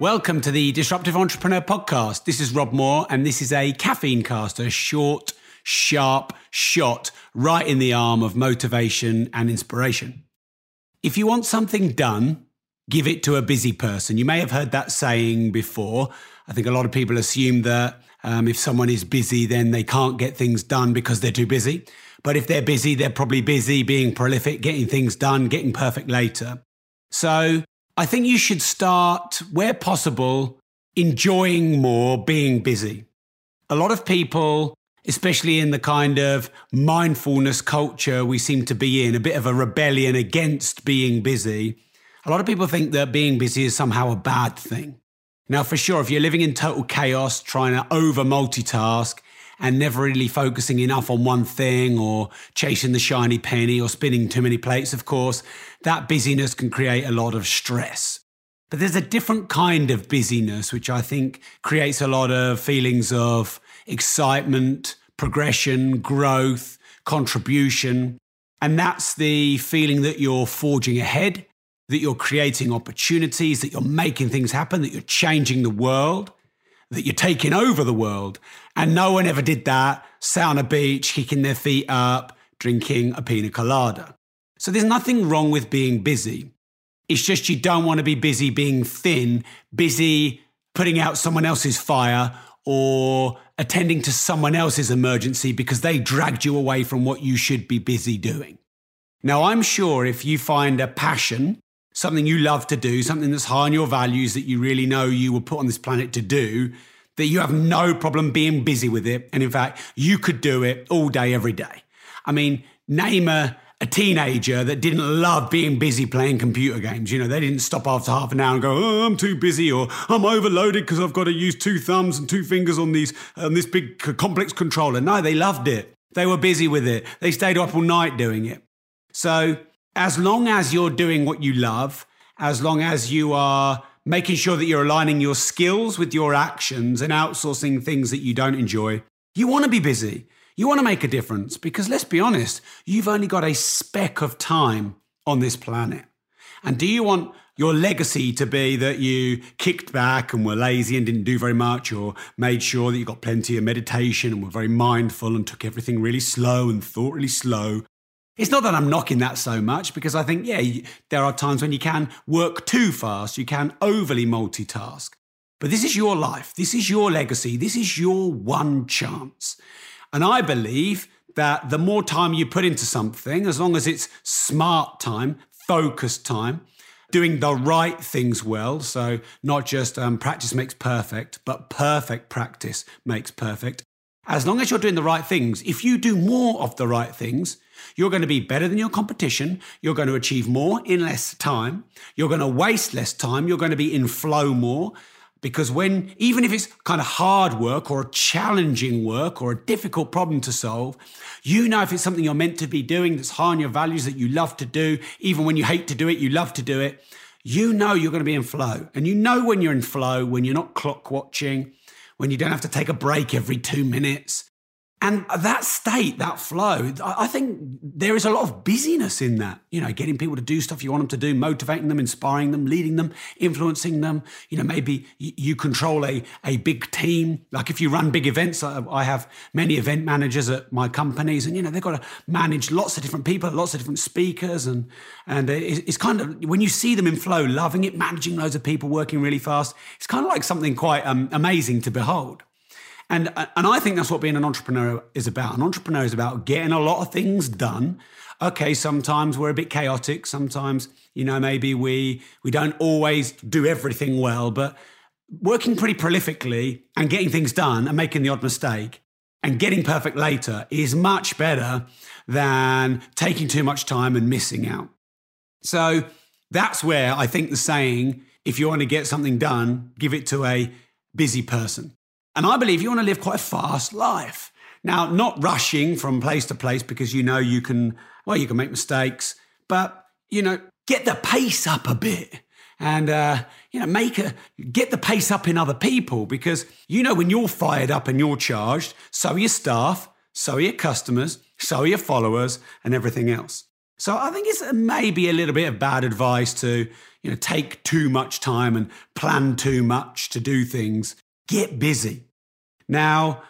Welcome to the Disruptive Entrepreneur Podcast. This is Rob Moore, and this is a caffeine cast, a short, sharp shot right in the arm of motivation and inspiration. If you want something done, give it to a busy person. You may have heard that saying before. I think a lot of people assume that um, if someone is busy, then they can't get things done because they're too busy. But if they're busy, they're probably busy being prolific, getting things done, getting perfect later. So I think you should start, where possible, enjoying more being busy. A lot of people, especially in the kind of mindfulness culture we seem to be in, a bit of a rebellion against being busy, a lot of people think that being busy is somehow a bad thing. Now, for sure, if you're living in total chaos, trying to over multitask, and never really focusing enough on one thing or chasing the shiny penny or spinning too many plates, of course, that busyness can create a lot of stress. But there's a different kind of busyness, which I think creates a lot of feelings of excitement, progression, growth, contribution. And that's the feeling that you're forging ahead, that you're creating opportunities, that you're making things happen, that you're changing the world that you're taking over the world. And no one ever did that. Sat on a beach, kicking their feet up, drinking a pina colada. So there's nothing wrong with being busy. It's just you don't want to be busy being thin, busy putting out someone else's fire or attending to someone else's emergency because they dragged you away from what you should be busy doing. Now, I'm sure if you find a passion something you love to do, something that's high on your values that you really know you were put on this planet to do, that you have no problem being busy with it. And in fact, you could do it all day, every day. I mean, name a, a teenager that didn't love being busy playing computer games. You know, they didn't stop after half an hour and go, "Oh, I'm too busy," or "I'm overloaded because I've got to use two thumbs and two fingers on these on this big complex controller." No, they loved it. They were busy with it. They stayed up all night doing it. So as long as you're doing what you love, as long as you are making sure that you're aligning your skills with your actions and outsourcing things that you don't enjoy, you want to be busy. You want to make a difference because let's be honest, you've only got a speck of time on this planet. And do you want your legacy to be that you kicked back and were lazy and didn't do very much, or made sure that you got plenty of meditation and were very mindful and took everything really slow and thought really slow, it's not that I'm knocking that so much because I think, yeah, there are times when you can work too fast, you can overly multitask. But this is your life, this is your legacy, this is your one chance. And I believe that the more time you put into something, as long as it's smart time, focused time, doing the right things well. So, not just um, practice makes perfect, but perfect practice makes perfect. As long as you're doing the right things, if you do more of the right things, you're going to be better than your competition. You're going to achieve more in less time. You're going to waste less time. You're going to be in flow more. Because when, even if it's kind of hard work or challenging work or a difficult problem to solve, you know if it's something you're meant to be doing that's high on your values that you love to do, even when you hate to do it, you love to do it, you know you're going to be in flow. And you know when you're in flow, when you're not clock watching, when you don't have to take a break every two minutes, and that state, that flow, I think there is a lot of busyness in that. You know, getting people to do stuff you want them to do, motivating them, inspiring them, leading them, influencing them. You know, maybe you control a, a big team. Like if you run big events, I have many event managers at my companies, and you know they've got to manage lots of different people, lots of different speakers, and and it's kind of when you see them in flow, loving it, managing loads of people, working really fast. It's kind of like something quite um, amazing to behold. And, and I think that's what being an entrepreneur is about. An entrepreneur is about getting a lot of things done. Okay, sometimes we're a bit chaotic. Sometimes, you know, maybe we we don't always do everything well, but working pretty prolifically and getting things done and making the odd mistake and getting perfect later is much better than taking too much time and missing out. So that's where I think the saying, if you want to get something done, give it to a busy person. And I believe you want to live quite a fast life. Now, not rushing from place to place because you know you can, well, you can make mistakes, but, you know, get the pace up a bit and uh, you know make a get the pace up in other people because you know when you're fired up and you're charged so are your staff so are your customers so are your followers and everything else. So i think it's maybe a little bit of bad advice to you know take too much time and plan too much to do things. Get busy now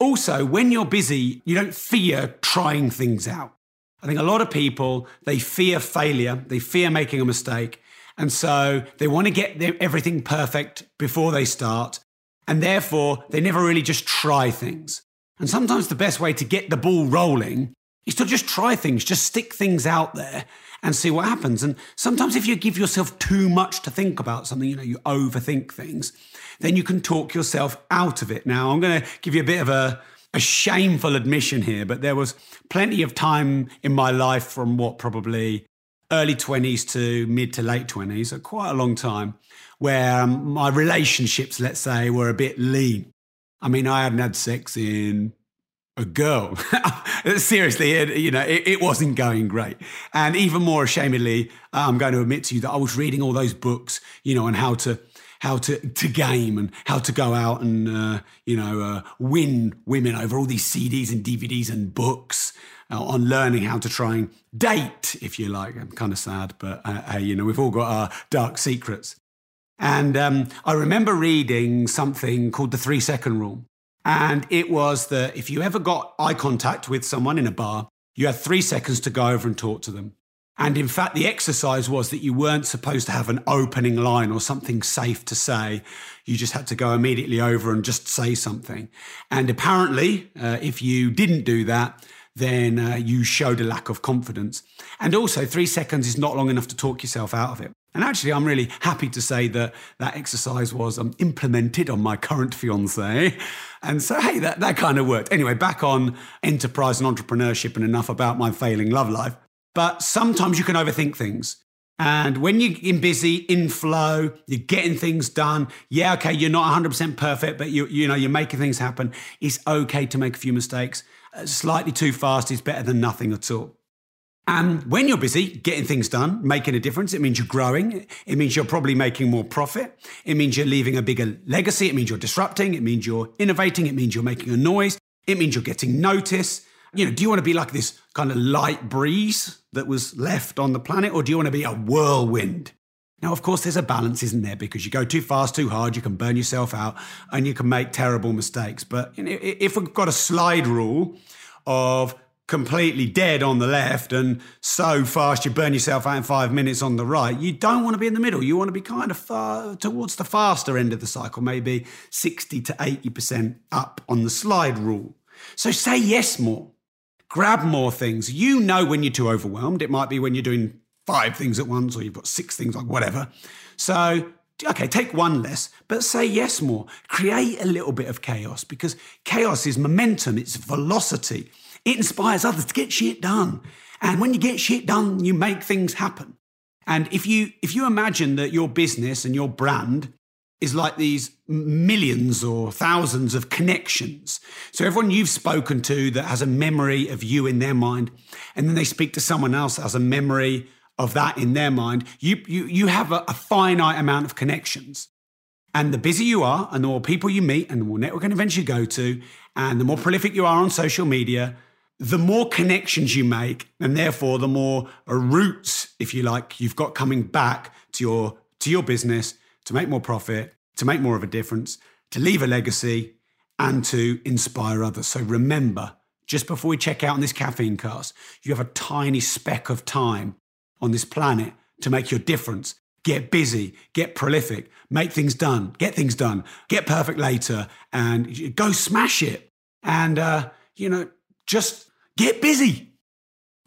also when you're busy you don't fear trying things out I think a lot of people, they fear failure, they fear making a mistake, and so they want to get their, everything perfect before they start. And therefore, they never really just try things. And sometimes the best way to get the ball rolling is to just try things, just stick things out there and see what happens. And sometimes if you give yourself too much to think about something, you know, you overthink things, then you can talk yourself out of it. Now, I'm going to give you a bit of a, a shameful admission here, but there was plenty of time in my life from what probably early 20s to mid to late 20s, so quite a long time, where um, my relationships, let's say, were a bit lean. I mean, I hadn't had sex in a girl. Seriously, it, you know, it, it, wasn't going great. And even more ashamedly, I'm going to admit to you that I was reading all those books, you know, on how to how to to game and how to go out and uh, you know uh, win women over all these CDs and DVDs and books uh, on learning how to try and date, if you like. I'm kind of sad, but uh, hey, you know, we've all got our dark secrets. And um, I remember reading something called the three second rule. And it was that if you ever got eye contact with someone in a bar, you had three seconds to go over and talk to them. And in fact, the exercise was that you weren't supposed to have an opening line or something safe to say. You just had to go immediately over and just say something. And apparently, uh, if you didn't do that, then uh, you showed a lack of confidence. And also, three seconds is not long enough to talk yourself out of it. And actually, I'm really happy to say that that exercise was um, implemented on my current fiance. And so, hey, that, that kind of worked. Anyway, back on enterprise and entrepreneurship and enough about my failing love life. But sometimes you can overthink things. And when you're in busy, in flow, you're getting things done. Yeah, okay, you're not 100% perfect, but you, you know, you're making things happen. It's okay to make a few mistakes uh, slightly too fast is better than nothing at all. And when you're busy getting things done, making a difference, it means you're growing. It means you're probably making more profit. It means you're leaving a bigger legacy. It means you're disrupting. It means you're innovating. It means you're making a noise. It means you're getting notice. You know, do you want to be like this kind of light breeze that was left on the planet, or do you want to be a whirlwind? Now, of course, there's a balance, isn't there? Because you go too fast, too hard, you can burn yourself out and you can make terrible mistakes. But you know, if we've got a slide rule of completely dead on the left and so fast you burn yourself out in five minutes on the right, you don't want to be in the middle. You want to be kind of far towards the faster end of the cycle, maybe 60 to 80% up on the slide rule. So say yes more. Grab more things. You know when you're too overwhelmed. It might be when you're doing five things at once or you've got six things, like whatever. So, okay, take one less, but say yes more. Create a little bit of chaos because chaos is momentum, it's velocity. It inspires others to get shit done. And when you get shit done, you make things happen. And if you if you imagine that your business and your brand is like these millions or thousands of connections. So everyone you've spoken to that has a memory of you in their mind, and then they speak to someone else that has a memory of that in their mind, you, you, you have a, a finite amount of connections. And the busier you are, and the more people you meet, and the more networking events you go to, and the more prolific you are on social media, the more connections you make, and therefore the more roots, if you like, you've got coming back to your to your business to make more profit, to make more of a difference, to leave a legacy, and to inspire others. So remember, just before we check out on this caffeine cast, you have a tiny speck of time on this planet to make your difference. Get busy, get prolific, make things done, get things done, get perfect later, and go smash it. And, uh, you know, just get busy.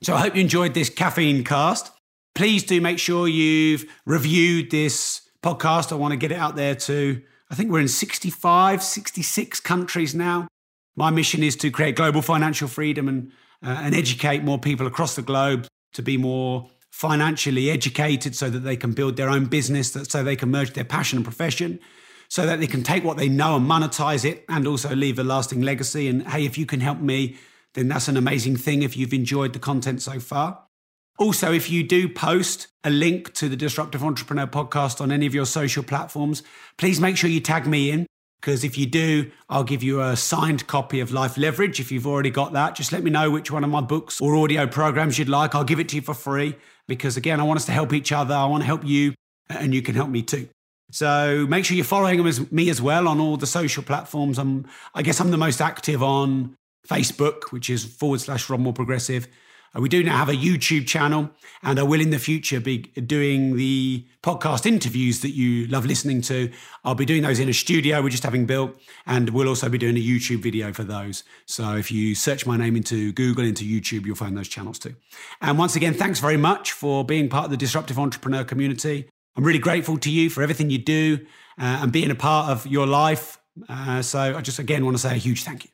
So I hope you enjoyed this caffeine cast. Please do make sure you've reviewed this podcast. I want to get it out there to, I think we're in 65, 66 countries now. My mission is to create global financial freedom and, uh, and educate more people across the globe to be more financially educated so that they can build their own business, so they can merge their passion and profession, so that they can take what they know and monetize it and also leave a lasting legacy. And hey, if you can help me, then that's an amazing thing if you've enjoyed the content so far. Also, if you do post a link to the Disruptive Entrepreneur podcast on any of your social platforms, please make sure you tag me in because if you do, I'll give you a signed copy of Life Leverage. If you've already got that, just let me know which one of my books or audio programs you'd like. I'll give it to you for free because, again, I want us to help each other. I want to help you, and you can help me too. So make sure you're following me as well on all the social platforms. I'm, I guess I'm the most active on Facebook, which is forward slash Rob Moore Progressive. Uh, we do now have a YouTube channel, and I will in the future be doing the podcast interviews that you love listening to. I'll be doing those in a studio we're just having built, and we'll also be doing a YouTube video for those. So if you search my name into Google, into YouTube, you'll find those channels too. And once again, thanks very much for being part of the disruptive entrepreneur community. I'm really grateful to you for everything you do uh, and being a part of your life. Uh, so I just again want to say a huge thank you.